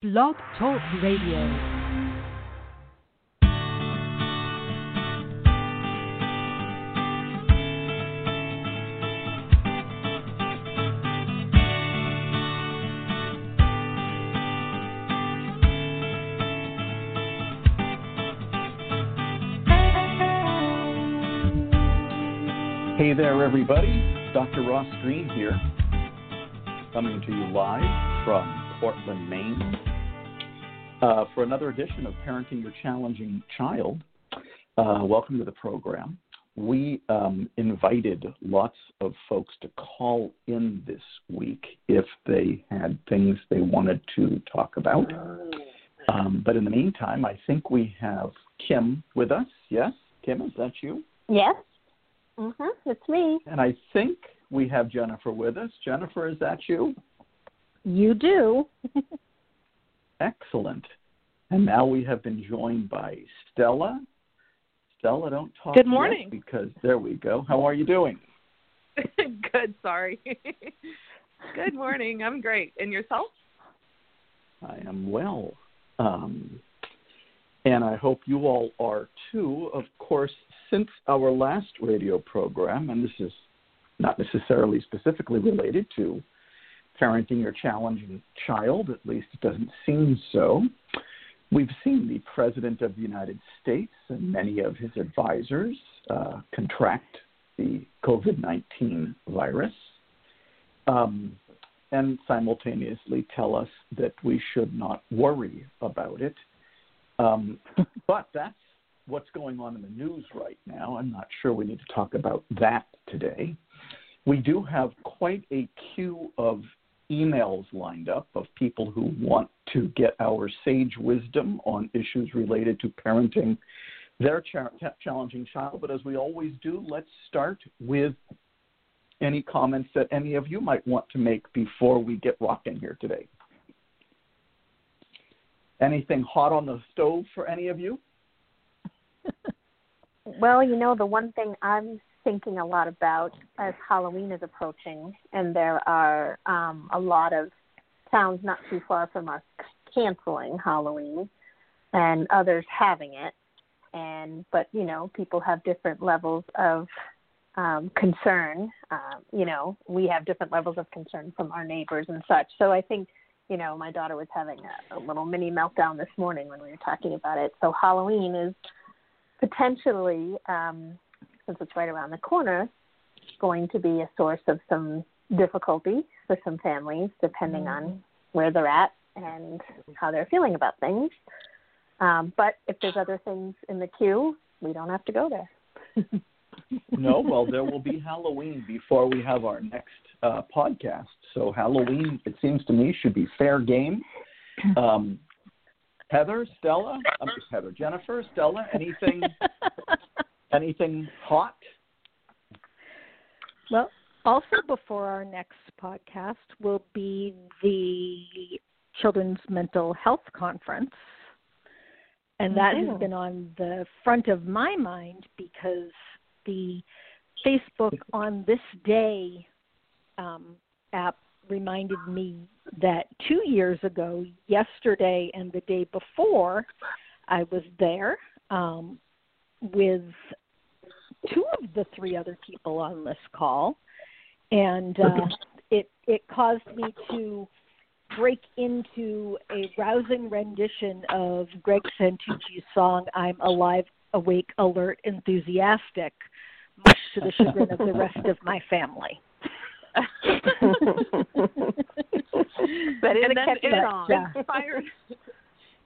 Blog Talk Radio. Hey there, everybody. Dr. Ross Greene here, coming to you live from Portland, Maine, uh, for another edition of Parenting Your Challenging Child. Uh, welcome to the program. We um, invited lots of folks to call in this week if they had things they wanted to talk about. Um, but in the meantime, I think we have Kim with us. Yes, Kim, is that you? Yes. Mhm. It's me. And I think we have Jennifer with us. Jennifer, is that you? You do. Excellent. And now we have been joined by Stella. Stella, don't talk Good morning. because there we go. How are you doing? Good, sorry. Good morning. I'm great. And yourself? I am well. Um, and I hope you all are too. Of course, since our last radio program, and this is not necessarily specifically related to parenting your challenging child, at least it doesn't seem so, we've seen the President of the United States and many of his advisors uh, contract the COVID 19 virus. Um, and simultaneously tell us that we should not worry about it. Um, but that's what's going on in the news right now. I'm not sure we need to talk about that today. We do have quite a queue of emails lined up of people who want to get our sage wisdom on issues related to parenting their cha- challenging child. But as we always do, let's start with any comments that any of you might want to make before we get rocking here today. Anything hot on the stove for any of you? Well, you know, the one thing I'm thinking a lot about as Halloween is approaching, and there are um, a lot of towns not too far from us canceling Halloween, and others having it. And but you know, people have different levels of um, concern. Um, you know, we have different levels of concern from our neighbors and such. So I think, you know, my daughter was having a, a little mini meltdown this morning when we were talking about it. So Halloween is potentially, um, since it's right around the corner, it's going to be a source of some difficulty for some families, depending Mm-hmm. on where they're at and how they're feeling about things. Um, but if there's other things in the queue, we don't have to go there. no, well, there will be Halloween before we have our next uh, podcast. So Halloween, it seems to me, should be fair game. Um, Heather, Stella, I'm just Heather, Jennifer, Stella, anything, anything hot? Well, also before our next podcast will be the Children's Mental Health Conference. And that has been on the front of my mind because the Facebook on this day um, app reminded me that two years ago, yesterday and the day before, I was there um, with two of the three other people on this call, and uh, it it caused me to break into a rousing rendition of Greg Santucci's song "I'm Alive, Awake, Alert, Enthusiastic," much to the chagrin of the rest of my family. But it's and a then catchy it song. Yeah. inspired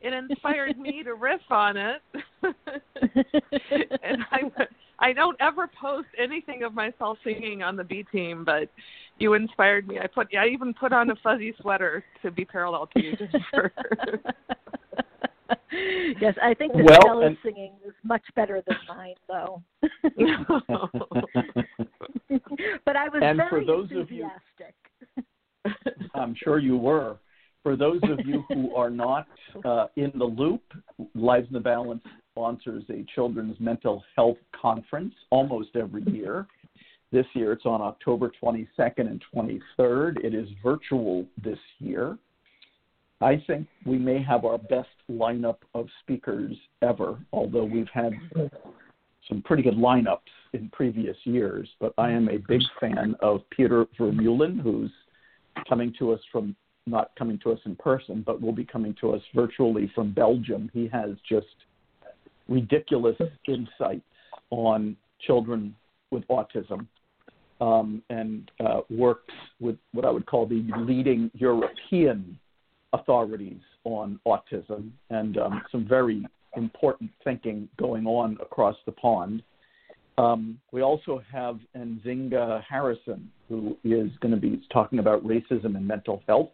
it inspired me to riff on it. and I I don't ever post anything of myself singing on the B team, but you inspired me. I put I even put on a fuzzy sweater to be parallel to you, Jennifer. yes, I think that Well, Stella's and- singing is much better than mine, though. but I was And for very those of you- enthusiastic. I'm sure you were. For those of you who are not uh, in the loop, Lives in the Balance sponsors a children's mental health conference almost every year. This year it's on October 22nd and 23rd. It is virtual this year. I think we may have our best lineup of speakers ever, although we've had some pretty good lineups in previous years. But I am a big fan of Peter Vermeulen, who's coming to us from not coming to us in person, but will be coming to us virtually from Belgium. He has just ridiculous insights on children with autism um, and uh, works with what I would call the leading European authorities on autism and um, some very important thinking going on across the pond. Um, we also have Nzinga Harrison, who is going to be talking about racism and mental health.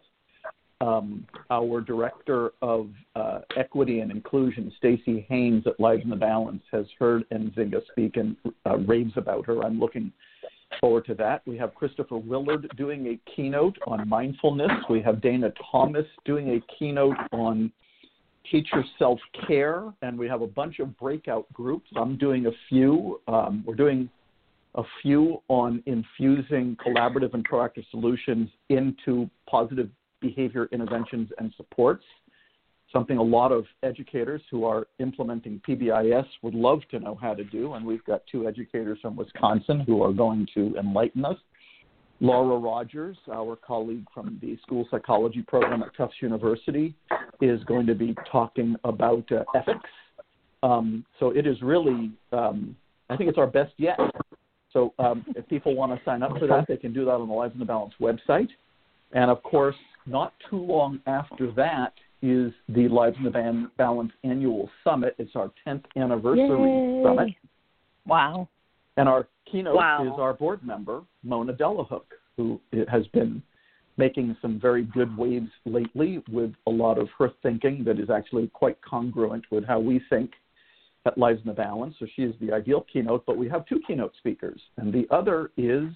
Um, our director of uh, equity and inclusion, Stacy Haynes at Lives in the Balance, has heard Nzinga speak and uh, raves about her. I'm looking forward to that. We have Christopher Willard doing a keynote on mindfulness. We have Dana Thomas doing a keynote on teacher self care, and we have a bunch of breakout groups. I'm doing a few. Um, we're doing a few on infusing collaborative and proactive solutions into positive behavior interventions and supports. Something a lot of educators who are implementing PBIS would love to know how to do, and we've got two educators from Wisconsin who are going to enlighten us. Laura Rogers, our colleague from the school psychology program at Tufts University, is going to be talking about uh, ethics. Um, so it is really, um, I think it's our best yet. So um, if people want to sign up for that, they can do that on the Lives in the Balance website. And of course, not too long after that is the Lives in the Balance annual summit. It's our 10th anniversary Yay. summit. Wow. And our keynote Wow. is our board member, Mona Delahooke, who has been making some very good waves lately with a lot of her thinking that is actually quite congruent with how we think at Lives in the Balance. So she is the ideal keynote, but we have two keynote speakers. And the other is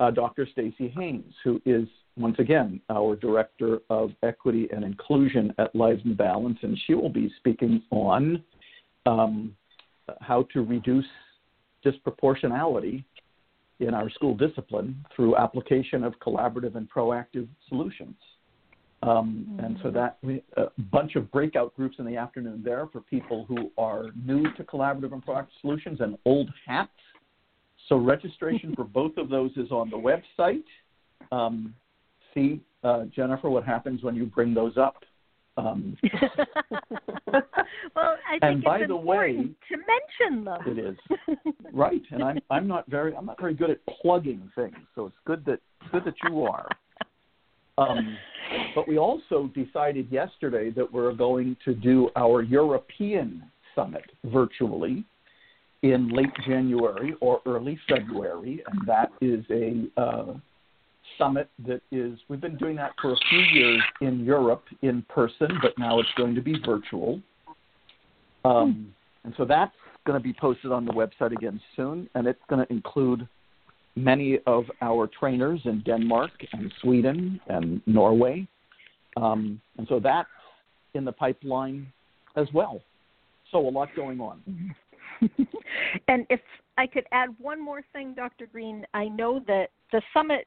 uh, Dr. Stacy Haynes, who is once again our Director of Equity and Inclusion at Lives the Balance, and she will be speaking on um, how to reduce disproportionality in our school discipline through application of collaborative and proactive solutions. Um, and so that we, a bunch of breakout groups in the afternoon there for people who are new to collaborative and proactive solutions and old hats. So registration for both of those is on the website. Um, see, uh, Jennifer, what happens when you bring those up. Um, well, I think And it's by the way- important to mention them. it is right, and I'm I'm not very I'm not very good at plugging things, so it's good that it's good that you are. Um, but we also decided yesterday that we're going to do our European summit virtually in late January or early February, and that is a uh, summit that is we've been doing that for a few years in Europe in person, but now it's going to be virtual. Um, and so that's going to be posted on the website again soon, and it's going to include many of our trainers in Denmark and Sweden and Norway. Um, and so that's in the pipeline as well. So a lot going on. and if I could add one more thing, Dr. Greene, I know that the summit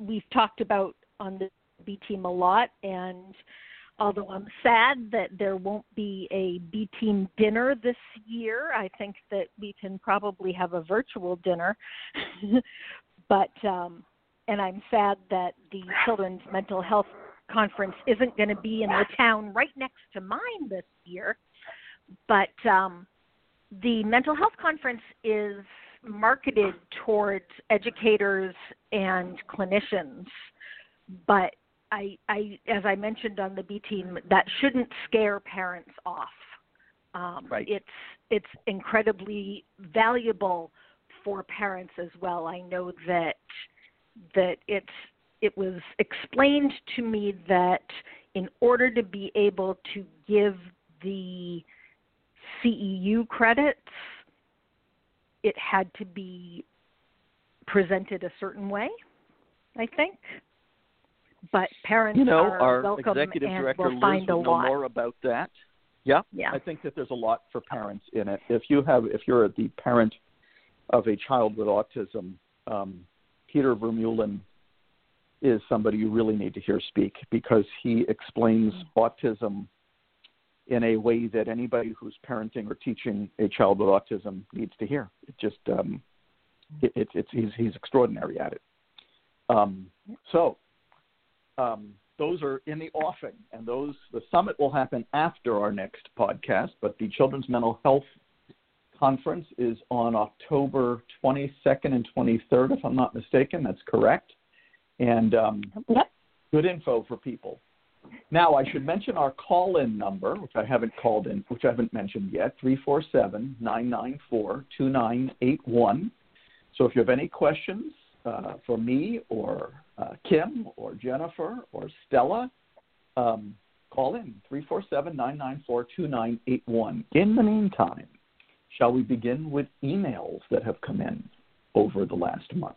we've talked about on the B team a lot, and although I'm sad that there won't be a B team dinner this year, I think that we can probably have a virtual dinner. but um, and I'm sad that the Children's Mental Health Conference isn't going to be in the town right next to mine this year. But um, the mental health conference is marketed towards educators and clinicians, but I, I, as I mentioned on the B team, that shouldn't scare parents off. Um, Right. It's it's incredibly valuable for parents as well. I know that that it's it was explained to me that in order to be able to give the CEU credits, it had to be presented a certain way, I think. But parents You know, are our welcome executive and director will Liz find a know lot. more about that. Yeah, Yeah. I think that there's a lot for parents in it. If you have, if you're the parent of a child with autism, um, Peter Vermeulen is somebody you really need to hear speak because he explains autism in a way that anybody who's parenting or teaching a child with autism needs to hear. It just um, it, it, it's he's he's extraordinary at it. Um, so um, those are in the offing, and those the summit will happen after our next podcast. But the Children's Mental Health Conference is on October 22nd and 23rd, if I'm not mistaken. That's correct. And um, Yep. good info for people. Now, I should mention our call-in number, which I haven't called in, which I haven't mentioned yet, 347-994-2981. So if you have any questions uh, for me or uh, Kim or Jennifer or Stella, um, call in 347-994-2981. In the meantime, shall we begin with emails that have come in over the last month?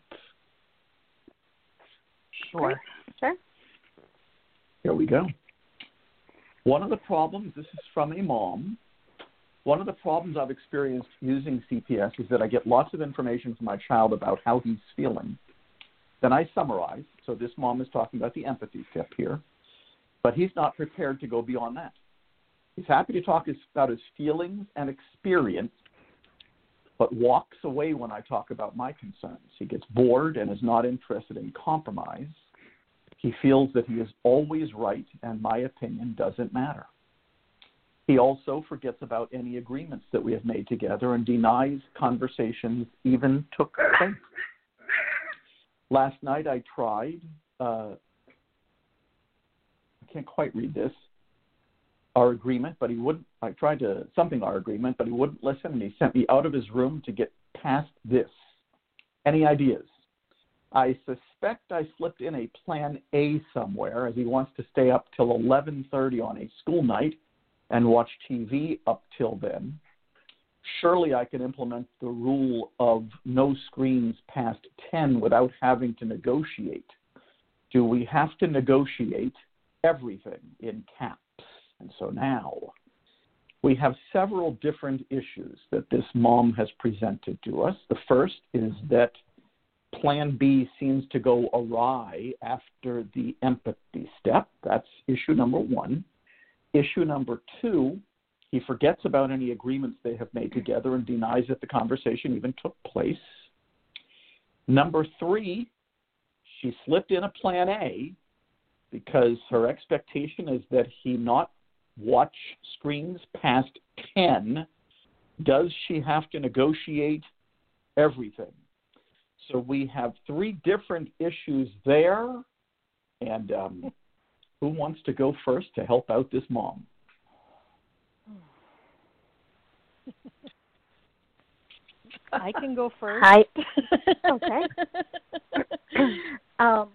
Sure. Sure. Here we go. One of the problems, this is from a mom. One of the problems I've experienced using CPS is that I get lots of information from my child about how he's feeling. Then I summarize. So this mom is talking about the empathy tip here, but he's not prepared to go beyond that. He's happy to talk about his feelings and experience, but walks away when I talk about my concerns. He gets bored and is not interested in compromise. He feels that he is always right and my opinion doesn't matter. He also forgets about any agreements that we have made together and denies conversations even took place. Last night I tried, uh, I can't quite read this, our agreement, but he wouldn't, I tried to, something our agreement, but he wouldn't listen and he sent me out of his room to get past this. Any ideas? I suspect I slipped in a plan A somewhere as he wants to stay up till 11:30 on a school night and watch TV up till then. Surely I can implement the rule of no screens past 10 without having to negotiate. Do we have to negotiate everything in caps? And so now we have several different issues that this mom has presented to us. The first is that plan B seems to go awry after the empathy step. That's issue number one. Issue number two, he forgets about any agreements they have made together and denies that the conversation even took place. Number three, she slipped in a plan A because her expectation is that he not watch screens past 10. Does she have to negotiate everything? So we have three different issues there. And um, who wants to go first to help out this mom? I can go first. Hi. Okay. um,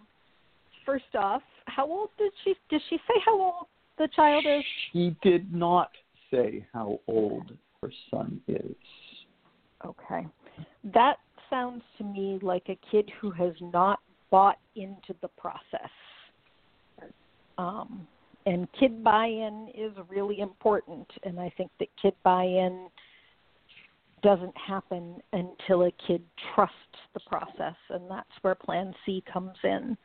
first off, how old did she? Did she say how old the child is? She did not say how old her son is. Okay. That sounds to me like a kid who has not bought into the process. Um, and kid buy in is really important. And I think that kid buy in doesn't happen until a kid trusts the process. And that's where Plan C comes in.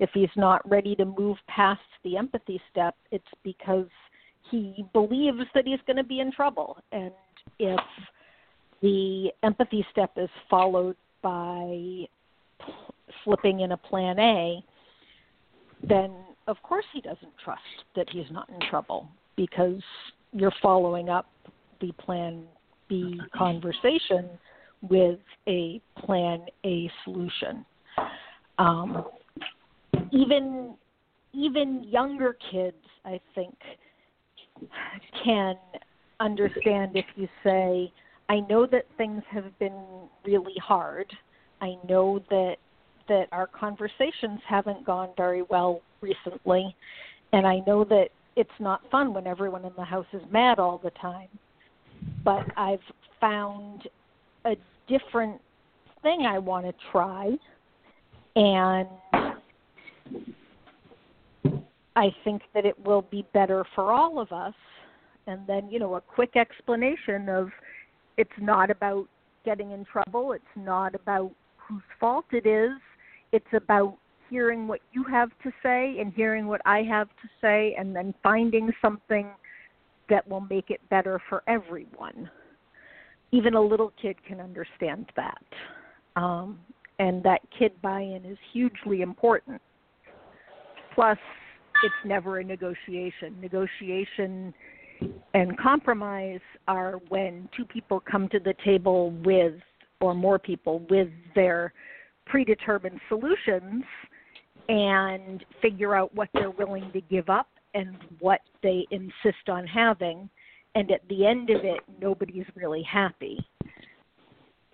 If he's not ready to move past the empathy step, it's because he believes that he's going to be in trouble. And if the empathy step is followed by slipping in a plan A, then of course he doesn't trust that he's not in trouble because you're following up the plan B conversation with a plan A solution. Um, even even younger kids, I think, can understand if you say, I know that things have been really hard. I know that that our conversations haven't gone very well recently, and I know that it's not fun when everyone in the house is mad all the time. But I've found a different thing I want to try, and I think that it will be better for all of us. And then, you know, a quick explanation of it's not about getting in trouble, it's not about whose fault it is, it's about hearing what you have to say and hearing what I have to say, and then finding something that will make it better for everyone. Even a little kid can understand that. Um, and that kid buy in is hugely important. Plus, it's never a negotiation. Negotiation and compromise are when two people come to the table with, or more people, with their predetermined solutions and figure out what they're willing to give up and what they insist on having. And at the end of it, nobody's really happy.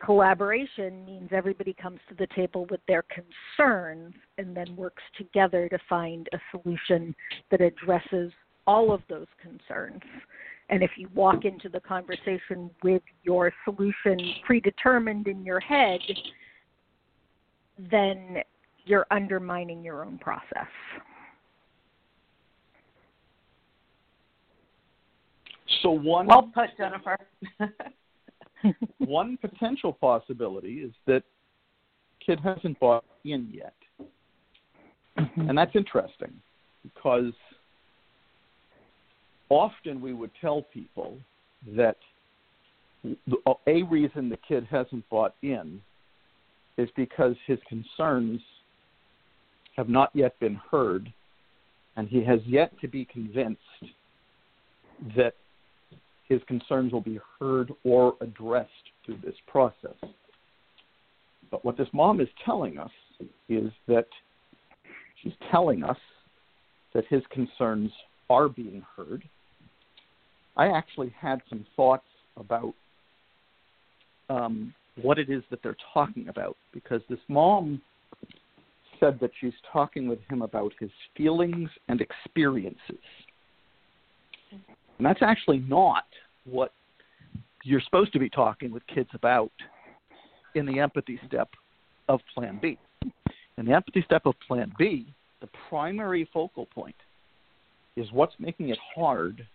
Collaboration means everybody comes to the table with their concerns and then works together to find a solution that addresses all of those concerns. And if you walk into the conversation with your solution predetermined in your head, then you're undermining your own process. So one well put, Jennifer. one potential possibility is that kid hasn't bought in yet, Mm-hmm. and that's interesting because often we would tell people that uh, a reason the kid hasn't bought in is because his concerns have not yet been heard and he has yet to be convinced that his concerns will be heard or addressed through this process. But what this mom is telling us is that she's telling us that his concerns are being heard. I actually had some thoughts about um, what it is that they're talking about because this mom said that she's talking with him about his feelings and experiences. And that's actually not what you're supposed to be talking with kids about in the empathy step of Plan B. In the empathy step of Plan B, the primary focal point is what's making it hard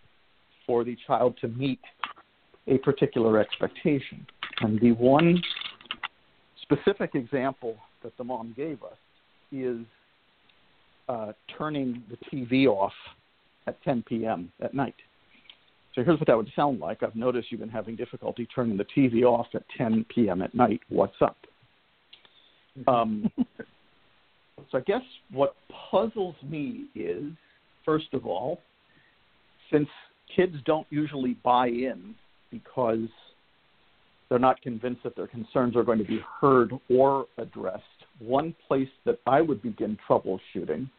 for the child to meet a particular expectation. And the one specific example that the mom gave us is uh, turning the TV off at 10 p.m. at night. So here's what that would sound like. I've noticed you've been having difficulty turning the TV off at 10 p.m. at night. What's up? Um, so I guess what puzzles me is, first of all, since kids don't usually buy in because they're not convinced that their concerns are going to be heard or addressed, one place that I would begin troubleshooting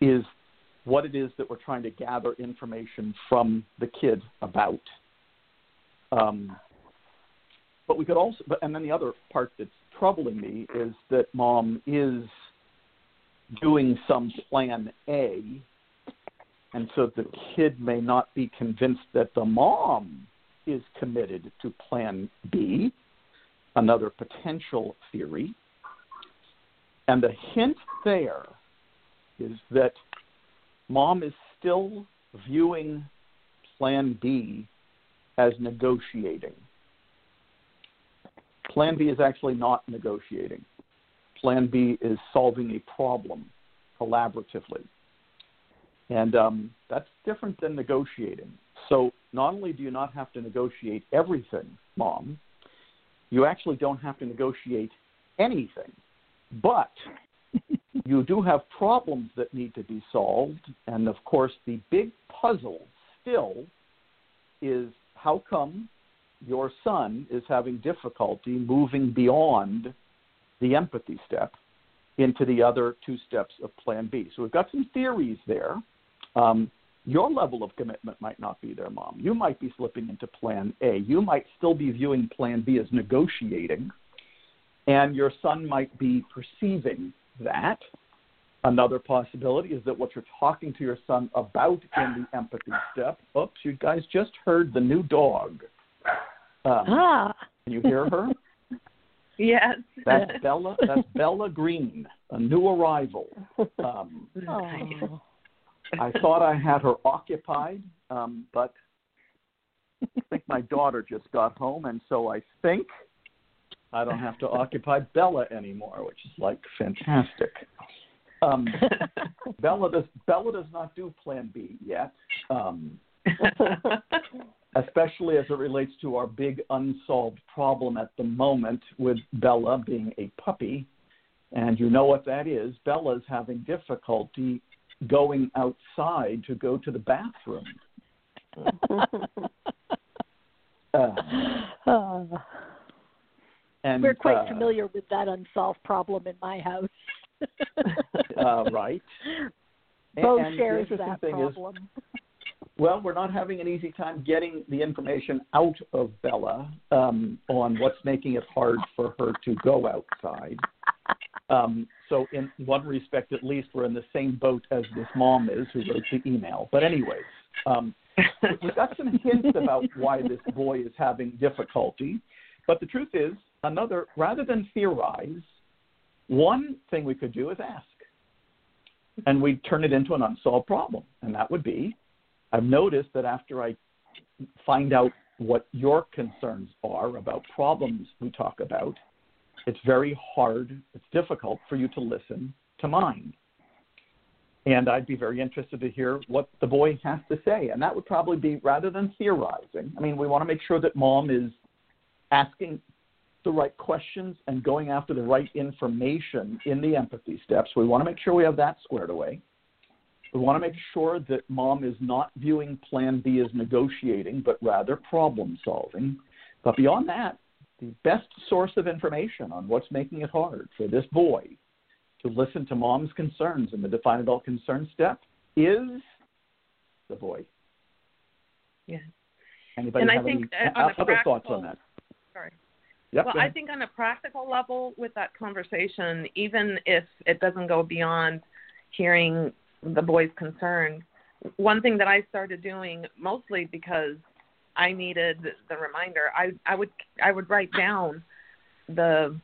is what it is that we're trying to gather information from the kid about. Um, but we could also, but, and then the other part that's troubling me is that mom is doing some plan A, and so the kid may not be convinced that the mom is committed to plan B, another potential theory. And the hint there is that mom is still viewing plan B as negotiating. Plan B is actually not negotiating. Plan B is solving a problem collaboratively. And um, that's different than negotiating. So, not only do you not have to negotiate everything, mom, you actually don't have to negotiate anything. But you do have problems that need to be solved. And of course, the big puzzle still is how come your son is having difficulty moving beyond the empathy step into the other two steps of Plan B. So we've got some theories there. Um, your level of commitment might not be there, mom. You might be slipping into Plan A. You might still be viewing Plan B as negotiating, and your son might be perceiving that. Another possibility is that what you're talking to your son about in the empathy step. Oops, you guys just heard the new dog. Um, ah. Can you hear her? yes. That's Bella. That's Bella Greene, a new arrival. Um, Oh. I thought I had her occupied, um, but I think my daughter just got home, and so I think I don't have to occupy Bella anymore, which is like fantastic. Um, Bella does Bella does not do Plan B yet, um, especially as it relates to our big unsolved problem at the moment with Bella being a puppy, and you know what that is. Bella's having difficulty going outside to go to the bathroom. Uh, and We're quite uh, familiar with that unsolved problem in my house. uh, right. Bo and the shares that thing is, problem. well, we're not having an easy time getting the information out of Bella um, on what's making it hard for her to go outside. Um, so, in one respect, at least, we're in the same boat as this mom is who wrote the email. But, anyways, um, we've got some hints about why this boy is having difficulty. But the truth is, another rather than theorize, one thing we could do is ask, and we turn it into an unsolved problem, and that would be, I've noticed that after I find out what your concerns are about problems we talk about, it's very hard, it's difficult for you to listen to mine. And I'd be very interested to hear what the boy has to say. And that would probably be rather than theorizing. I mean, we want to make sure that mom is asking the right questions and going after the right information in the empathy steps. We want to make sure we have that squared away. We want to make sure that mom is not viewing plan B as negotiating, but rather problem solving. But beyond that, the best source of information on what's making it hard for this boy to listen to mom's concerns in the define adult concern step is the boy. Yeah. Anybody And I have think, any uh, on other thoughts on that? Sorry. Yep, well, I think on a practical level with that conversation, even if it doesn't go beyond hearing the boy's concern, one thing that I started doing mostly because I needed the reminder, I I would I would write down the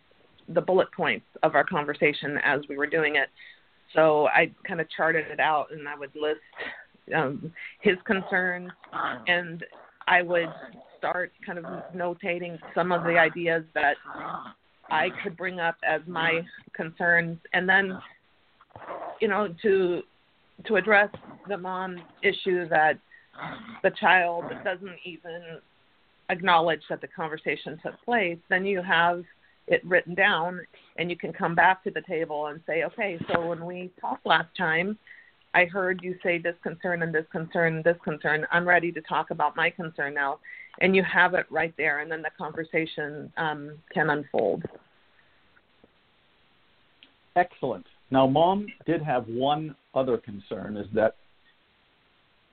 the bullet points of our conversation as we were doing it. So I kind of charted it out and I would list um, his concerns and I would start kind of notating some of the ideas that I could bring up as my concerns, and then, you know, to to address the mom issue that the child doesn't even acknowledge that the conversation took place, then you have it written down, and you can come back to the table and say, okay, so when we talked last time, I heard you say this concern and this concern and this concern. I'm ready to talk about my concern now. And you have it right there, and then the conversation um, can unfold. Excellent. Now, mom did have one other concern is that,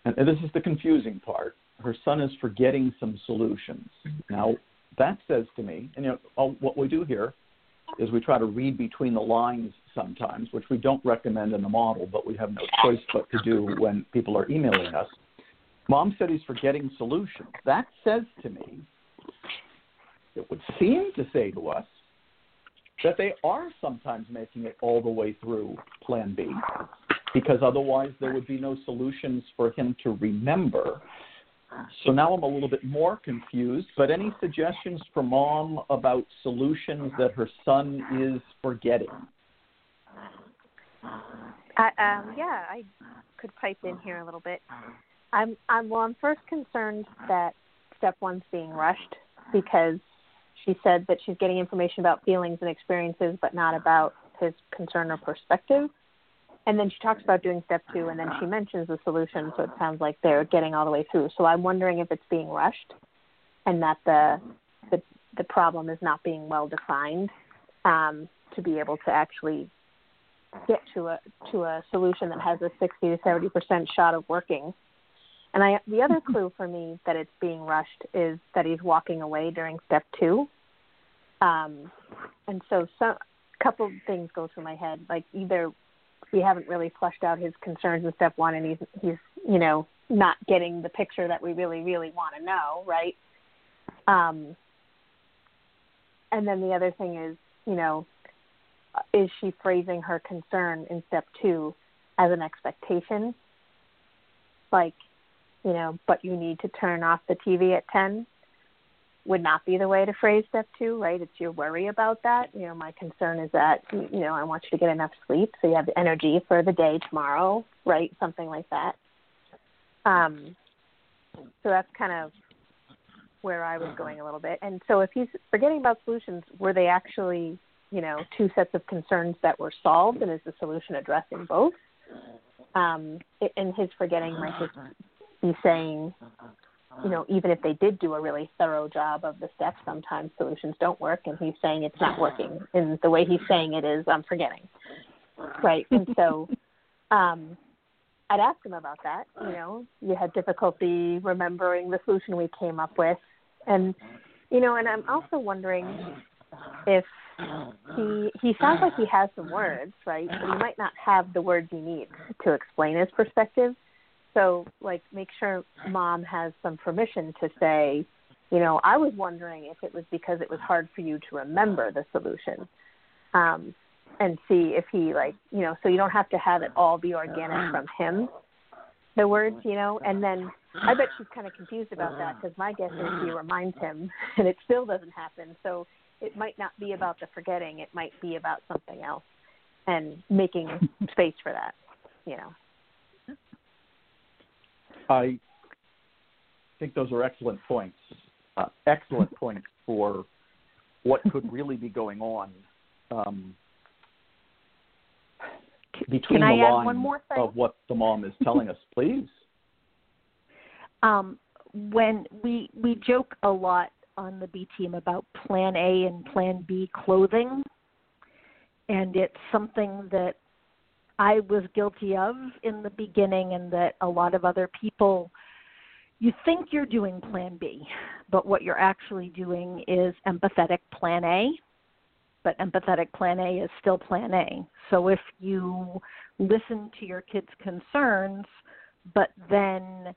and this is the confusing part, her son is forgetting some solutions. Now, that says to me, and you know, what we do here is we try to read between the lines sometimes, which we don't recommend in the model, but we have no choice but to do when people are emailing us. Mom said he's forgetting solutions. That says to me, it would seem to say to us, that they are sometimes making it all the way through Plan B, because otherwise there would be no solutions for him to remember. So now I'm a little bit more confused, but any suggestions for mom about solutions that her son is forgetting? I, um, yeah, I could pipe in here a little bit. I'm, I'm well. I'm first concerned that step one's being rushed because she said that she's getting information about feelings and experiences, but not about his concern or perspective. And then she talks about doing step two, and then she mentions the solution. So it sounds like they're getting all the way through. So I'm wondering if it's being rushed, and that the the, the problem is not being well defined um, to be able to actually get to a to a solution that has a 60 to 70 percent shot of working. And I, the other clue for me that it's being rushed is that he's walking away during step two. Um, and so some couple of things go through my head. Like either we haven't really fleshed out his concerns in step one, and he's he's you know not getting the picture that we really really want to know, right? Um, and then the other thing is, you know, is she phrasing her concern in step two as an expectation? Like, you know, but you need to turn off the TV at 10. Would not be the way to phrase step two, right? It's your worry about that. You know, my concern is that, you know, I want you to get enough sleep so you have energy for the day tomorrow, right? Something like that. Um, so that's kind of where I was going a little bit. And so if he's forgetting about solutions, were they actually, you know, two sets of concerns that were solved and is the solution addressing both? Um, and his forgetting might just be saying, you know, even if they did do a really thorough job of the steps, sometimes solutions don't work, and he's saying it's not working. And the way he's saying it is, I'm forgetting, right? And so, um, I'd ask him about that. You know, you had difficulty remembering the solution we came up with, and you know, and I'm also wondering if he he sounds like he has some words, right? But he might not have the words he needs to explain his perspective. So, like, make sure mom has some permission to say, you know, I was wondering if it was because it was hard for you to remember the solution. Um, and see if he like you know so you don't have to have it all be organic from him the words you know and then i bet she's kind of confused about that because my guess is he reminds him and it still doesn't happen so it might not be about the forgetting it might be about something else and making space for that you know i think those are excellent points uh, excellent points for what could really be going on um, between Can I the add lines one more thing? of what the mom is telling us, please. Um, when we we joke a lot on the B team about Plan A and Plan B clothing, and it's something that I was guilty of in the beginning, and that a lot of other people. You think you're doing Plan B, but what you're actually doing is empathetic Plan A but empathetic plan A is still plan A. So if you listen to your kids' concerns, but then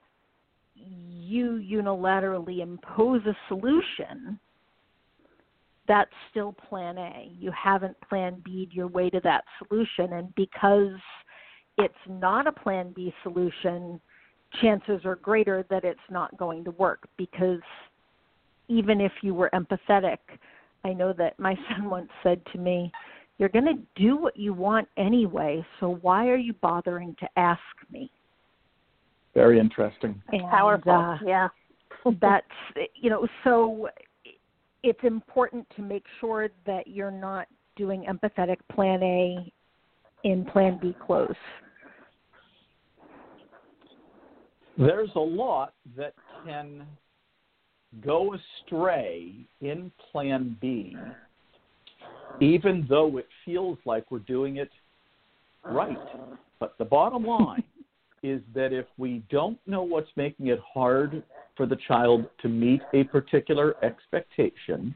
you unilaterally impose a solution, that's still plan A. You haven't plan B'd your way to that solution. And because it's not a plan B solution, chances are greater that it's not going to work because even if you were empathetic, I know that my son once said to me, You're going to do what you want anyway, so why are you bothering to ask me? Very interesting. And, powerful uh, yeah that's, you know, so it's important to make sure that you're not doing empathetic plan A in plan B close. There's a lot that can go astray in Plan B, even though it feels like we're doing it right. But the bottom line is that if we don't know what's making it hard for the child to meet a particular expectation,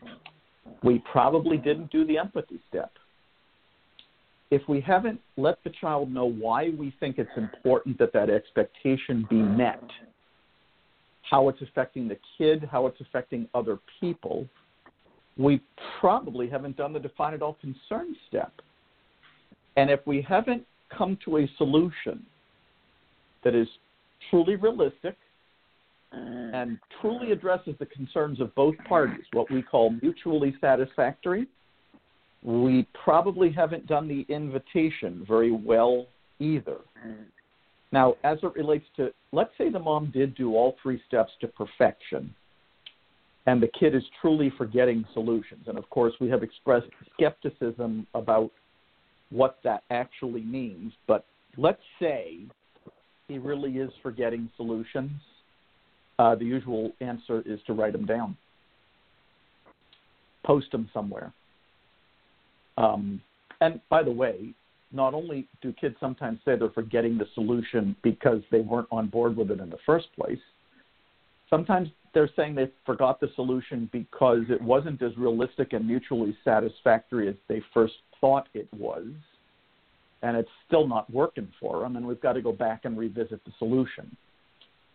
we probably didn't do the empathy step. If we haven't let the child know why we think it's important that that expectation be met, how it's affecting the kid, how it's affecting other people, we probably haven't done the define adult concern step. And if we haven't come to a solution that is truly realistic mm. and truly addresses the concerns of both parties, what we call mutually satisfactory, we probably haven't done the invitation very well either. Mm. Now, as it relates to, let's say the mom did do all three steps to perfection, and the kid is truly forgetting solutions. And of course, we have expressed skepticism about what that actually means. But let's say he really is forgetting solutions. Uh, the usual answer is to write them down, post them somewhere. Um, and by the way, not only do kids sometimes say they're forgetting the solution because they weren't on board with it in the first place, sometimes they're saying they forgot the solution because it wasn't as realistic and mutually satisfactory as they first thought it was, and it's still not working for them, and we've got to go back and revisit the solution.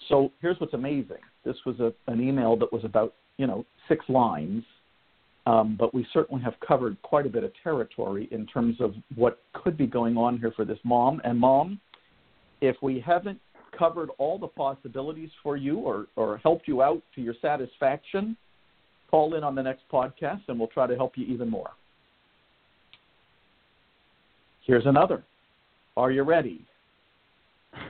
So here's what's amazing. This was a, an email that was about, you know, six lines um, but we certainly have covered quite a bit of territory in terms of what could be going on here for this mom. And mom, if we haven't covered all the possibilities for you or, or helped you out to your satisfaction, call in on the next podcast and we'll try to help you even more. Here's another. Are you ready?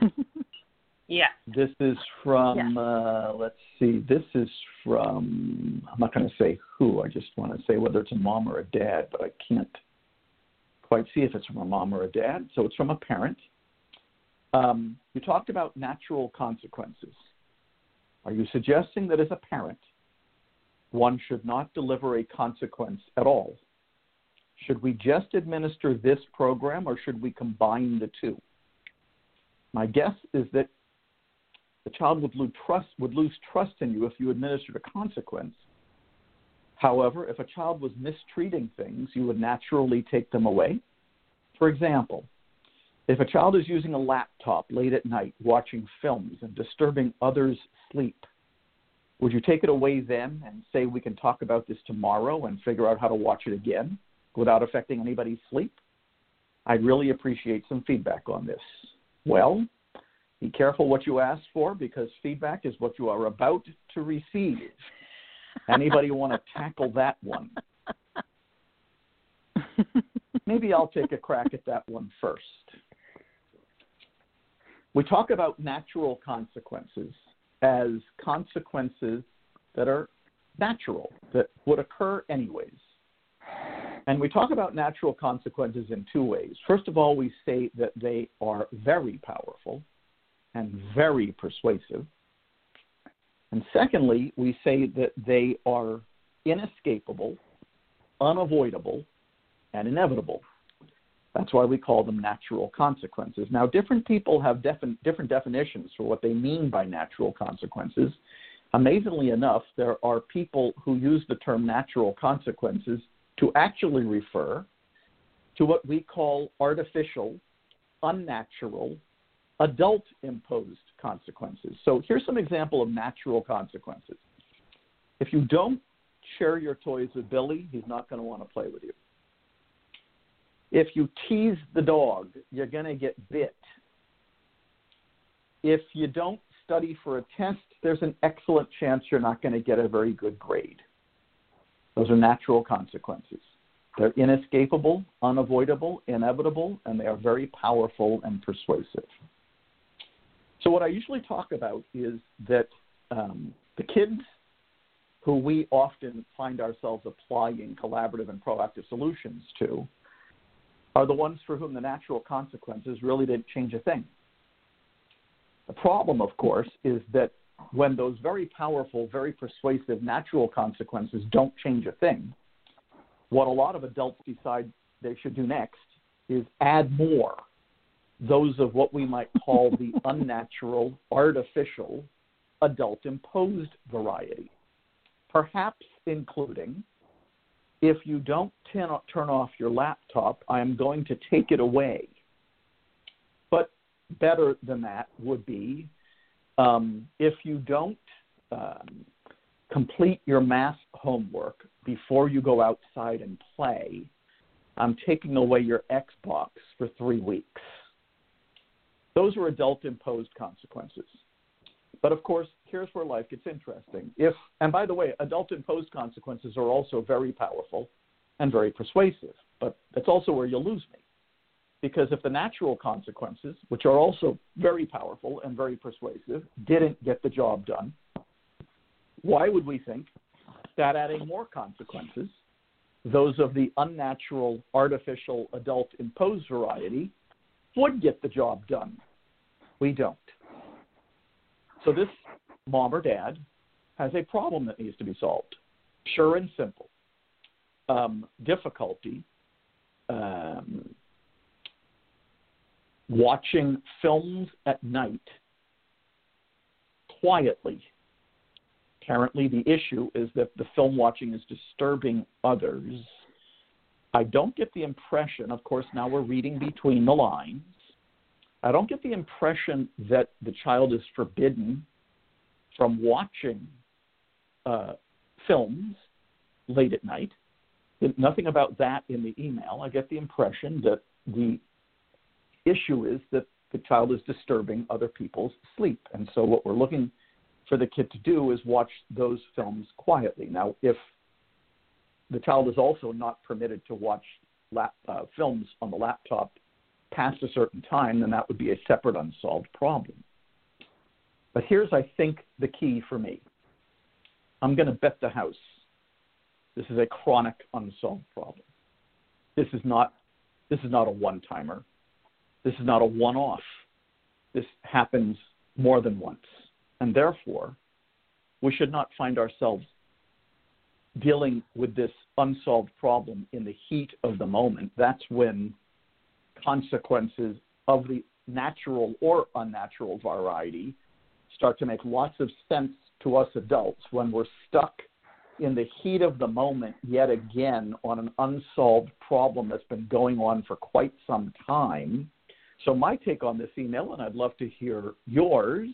Yeah. This is from, Yes. uh, let's see, this is from, I'm not going to say who, I just want to say whether it's a mom or a dad, but I can't quite see if it's from a mom or a dad. So it's from a parent. Um, you talked about natural consequences. Are you suggesting that as a parent, one should not deliver a consequence at all? Should we just administer this program or should we combine the two? My guess is that the child would lose trust would lose trust in you if you administered a consequence. However, if a child was mistreating things, you would naturally take them away. For example, if a child is using a laptop late at night watching films and disturbing others' sleep, would you take it away then and say we can talk about this tomorrow and figure out how to watch it again without affecting anybody's sleep? I'd really appreciate some feedback on this. Well, be careful what you ask for because feedback is what you are about to receive. Anybody want to tackle that one? Maybe I'll take a crack at that one first. We talk about natural consequences as consequences that are natural, that would occur anyways. And we talk about natural consequences in two ways. First of all, we say that they are very powerful and very persuasive. And secondly, we say that they are inescapable, unavoidable, and inevitable. That's why we call them natural consequences. Now, different people have defin- different definitions for what they mean by natural consequences. Amazingly enough, there are people who use the term natural consequences to actually refer to what we call artificial, unnatural, adult imposed consequences. So here's some example of natural consequences. If you don't share your toys with Billy, he's not going to want to play with you. If you tease the dog, you're going to get bit. If you don't study for a test, there's an excellent chance you're not going to get a very good grade. Those are natural consequences. They're inescapable, unavoidable, inevitable, and they are very powerful and persuasive. So, what I usually talk about is that um, the kids who we often find ourselves applying collaborative and proactive solutions to are the ones for whom the natural consequences really didn't change a thing. The problem, of course, is that when those very powerful, very persuasive natural consequences don't change a thing, what a lot of adults decide they should do next is add more, those of what we might call the unnatural, artificial, adult imposed variety. Perhaps including if you don't turn turn off your laptop, I am going to take it away. But better than that would be um, if you don't um, complete your math homework before you go outside and play, I'm taking away your Xbox for three weeks. Those are adult imposed consequences. But of course, here's where life gets interesting. If and by the way, adult imposed consequences are also very powerful and very persuasive, but that's also where you'll lose me. Because if the natural consequences, which are also very powerful and very persuasive, didn't get the job done, why would we think that adding more consequences, those of the unnatural, artificial, adult imposed variety, would get the job done? We don't. So this mom or dad has a problem that needs to be solved. Sure and simple. Um, difficulty um, watching films at night quietly. Apparently, the issue is that the film watching is disturbing others. I don't get the impression, of course, now we're reading between the lines. I don't get the impression that the child is forbidden from watching uh, films late at night. Nothing about that in the email. I get the impression that the issue is that the child is disturbing other people's sleep. And so, what we're looking for the kid to do is watch those films quietly. Now, if the child is also not permitted to watch lap, uh, films on the laptop past a certain time, then that would be a separate unsolved problem. But here's, I think, the key for me. I'm going to bet the house. This is a chronic unsolved problem. This is not this is not a one-timer. This is not a one-off. This happens more than once. And therefore, we should not find ourselves dealing with this unsolved problem in the heat of the moment. That's when consequences of the natural or unnatural variety start to make lots of sense to us adults when we're stuck in the heat of the moment yet again on an unsolved problem that's been going on for quite some time. So my take on this email, and I'd love to hear yours,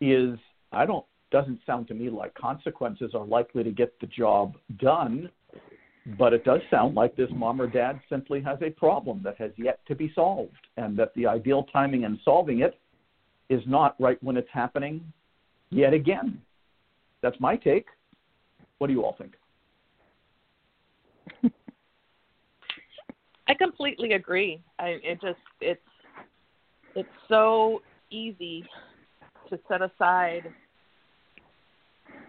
is I don't doesn't sound to me like consequences are likely to get the job done, but it does sound like this mom or dad simply has a problem that has yet to be solved, and that the ideal timing in solving it is not right when it's happening yet again. That's my take. What do you all think? I completely agree. I it just it's it's so easy to set aside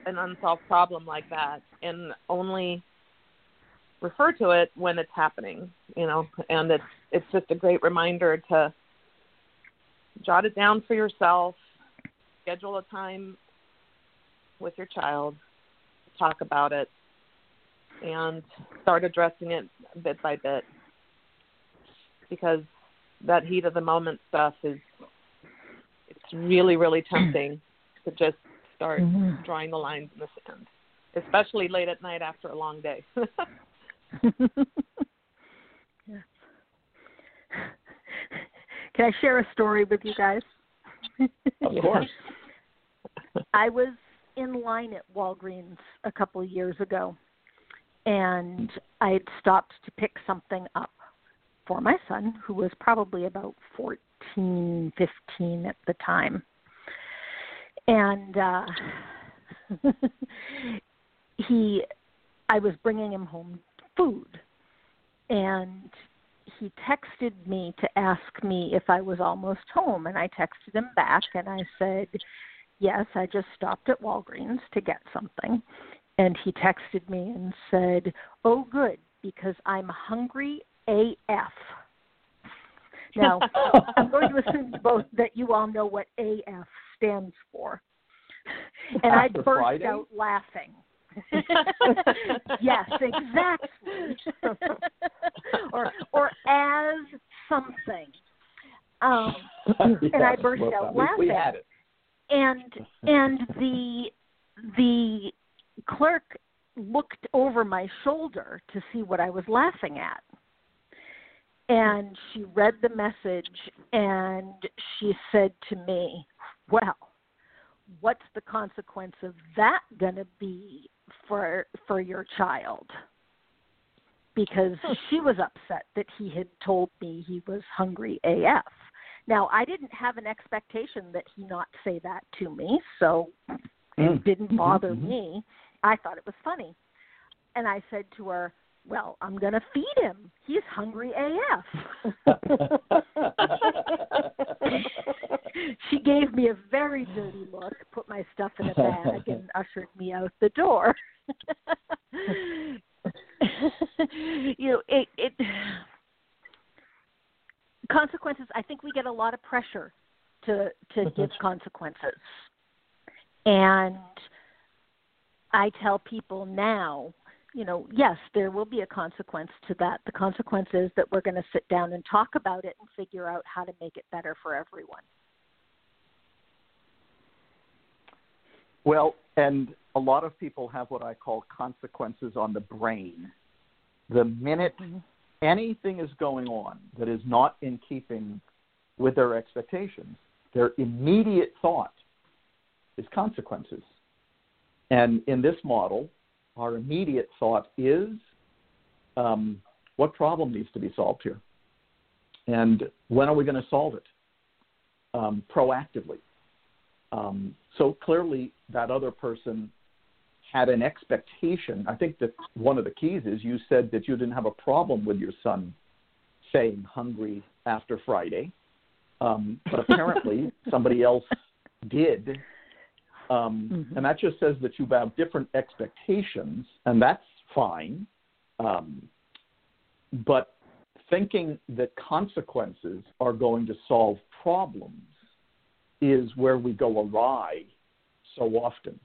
an unsolved problem like that and only refer to it when it's happening, you know, and it's it's just a great reminder to jot it down for yourself, schedule a time with your child, talk about it, and start addressing it bit by bit. Because that heat of the moment stuff is it's really, really tempting to just start mm-hmm. drawing the lines in the sand. Especially late at night after a long day. yes. Can I share a story with you guys? Of course. I was in line at Walgreens a couple of years ago, and I had stopped to pick something up for my son, who was probably about 14, 15 at the time. And uh he I was bringing him home food and he texted me to ask me if I was almost home and I texted him back and I said, "Yes, I just stopped at Walgreens to get something." And he texted me and said, "Oh good, because I'm hungry AF." Now, I'm going to assume both that you all know what AF stands for. And I burst Friday? out laughing. yes, exactly. or or as something. Um, and I burst well, out we, laughing. We had it. And and the the clerk looked over my shoulder to see what I was laughing at. And she read the message and she said to me, Well, what's the consequence of that going to be for for your child because she was upset that he had told me he was hungry AF. Now, I didn't have an expectation that he not say that to me, so it Mm. didn't bother Mhm. me. I thought it was funny. And I said to her, "Well, I'm going to feed him. He's hungry AF." she gave me a very dirty look, put my stuff in a bag, and ushered me out the door. you know, it, it consequences. I think we get a lot of pressure to to mm-hmm. give consequences, and I tell people now. You know, yes, there will be a consequence to that. The consequence is that we're going to sit down and talk about it and figure out how to make it better for everyone. Well, and a lot of people have what I call consequences on the brain. The minute Mm-hmm. anything is going on that is not in keeping with their expectations, their immediate thought is consequences. And in this model, our immediate thought is um, what problem needs to be solved here? And when are we going to solve it? Um, proactively. Um, so clearly, that other person had an expectation. I think that one of the keys is you said that you didn't have a problem with your son saying hungry after Friday, um, but apparently somebody else did. Um, mm-hmm. And that just says that you have different expectations, and that's fine. Um, but thinking that consequences are going to solve problems is where we go awry so often.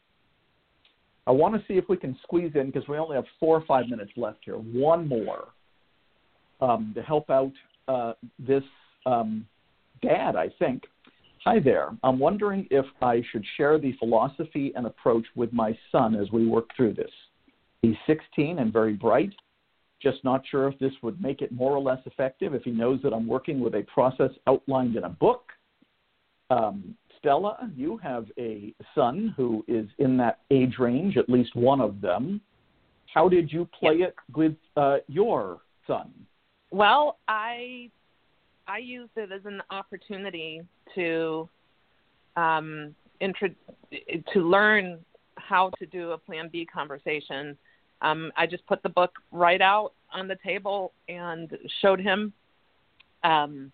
I want to see if we can squeeze in, because we only have four or five minutes left here, one more um, to help out uh, this um, dad, I think. Hi there. I'm wondering if I should share the philosophy and approach with my son as we work through this. He's 16 and very bright. Just not sure if this would make it more or less effective if he knows that I'm working with a process outlined in a book. Um, Stella, you have a son who is in that age range, at least one of them. How did you play it with uh, your son? Well, I I used it as an opportunity to um, intro- to learn how to do a Plan B conversation. Um, I just put the book right out on the table and showed him um,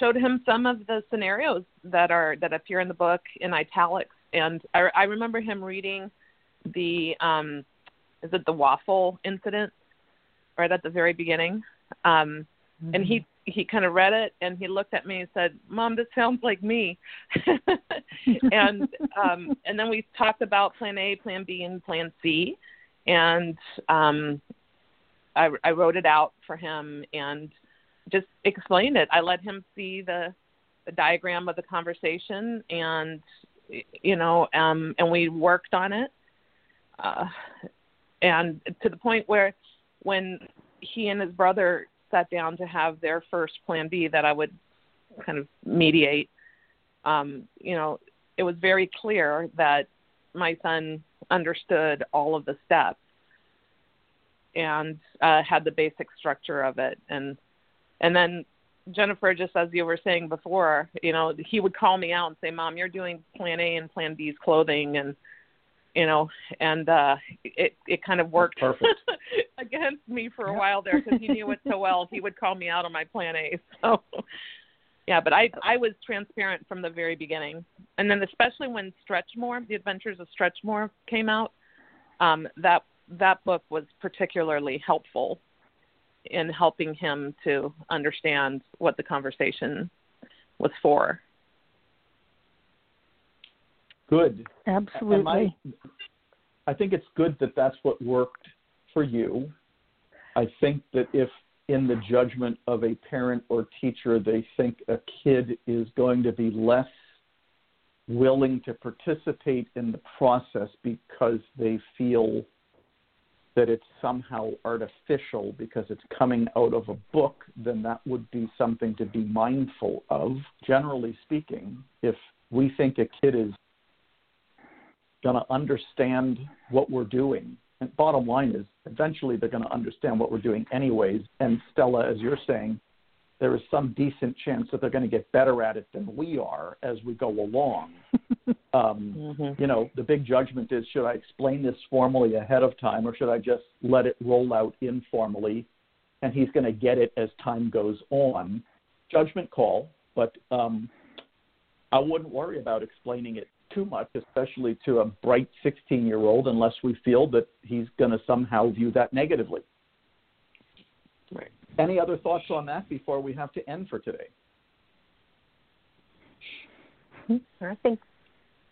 showed him some of the scenarios that are that appear in the book in italics. And I, I remember him reading the um, is it the waffle incident right at the very beginning. Um, mm-hmm. And he he kind of read it and he looked at me and said, "Mom, this sounds like me." and um, and then we talked about Plan A, Plan B, and Plan C, and um, I, I wrote it out for him and just explained it. I let him see the the diagram of the conversation and you know um and we worked on it uh and to the point where when he and his brother sat down to have their first plan B that I would kind of mediate, um, you know, it was very clear that my son understood all of the steps and uh, had the basic structure of it. And and then Jennifer, just as you were saying before, you know, he would call me out and say, "Mom, you're doing Plan A and Plan B's clothing," and you know, and uh, it it kind of worked against me for a while there because he knew it so well. He would call me out on my plan A. So, yeah, but I I was transparent from the very beginning, and then especially when Stretch More, The Adventures of Stretch More came out, um, that that book was particularly helpful in helping him to understand what the conversation was for. Good. Absolutely. I, I think it's good that that's what worked for you. I think that if in the judgment of a parent or teacher they think a kid is going to be less willing to participate in the process because they feel that it's somehow artificial because it's coming out of a book, then that would be something to be mindful of. Generally speaking, if we think a kid is going to understand what we're doing. And bottom line is, eventually they're going to understand what we're doing anyways. And Stella, as you're saying, there is some decent chance that they're going to get better at it than we are as we go along. um, mm-hmm. You know, the big judgment is should I explain this formally ahead of time or should I just let it roll out informally? And he's going to get it as time goes on. Judgment call, but um, I wouldn't worry about explaining it too much, especially to a bright 16 year old, unless we feel that he's going to somehow view that negatively. Right. Any other thoughts on that before we have to end for today? I think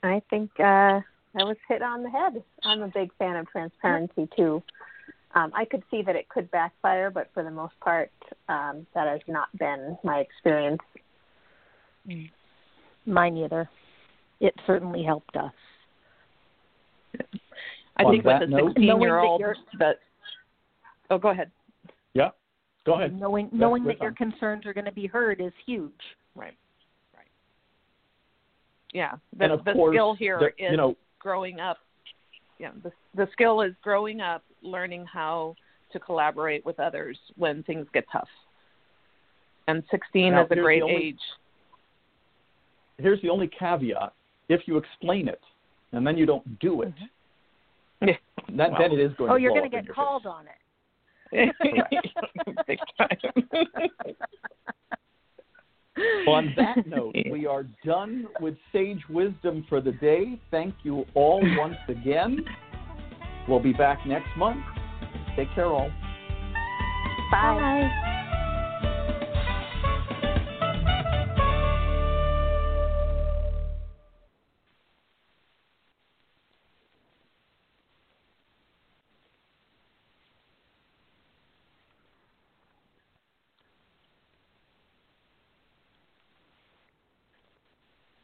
I think uh, I was hit on the head. I'm a big fan of transparency too. Um, I could see that it could backfire, but for the most part, um, that has not been my experience. Mine either it certainly helped us. I On think with a 16 year old that, oh, go ahead. Yeah, go ahead. Knowing knowing that your concerns are going to be heard is huge. Right. Right. Yeah. The, and the course, skill here the, is you know, growing up. Yeah. The the skill is growing up, learning how to collaborate with others when things get tough. And 16 now, is a great only, age. Here's the only caveat if you explain it. and then you don't do it, mm-hmm. Yeah. that, Well. then it is going oh, to you're going to get called face. on it. Big time. On that note, we are done with sage wisdom for the day. Thank you all once again. We'll be back next month. Take care, all. Bye.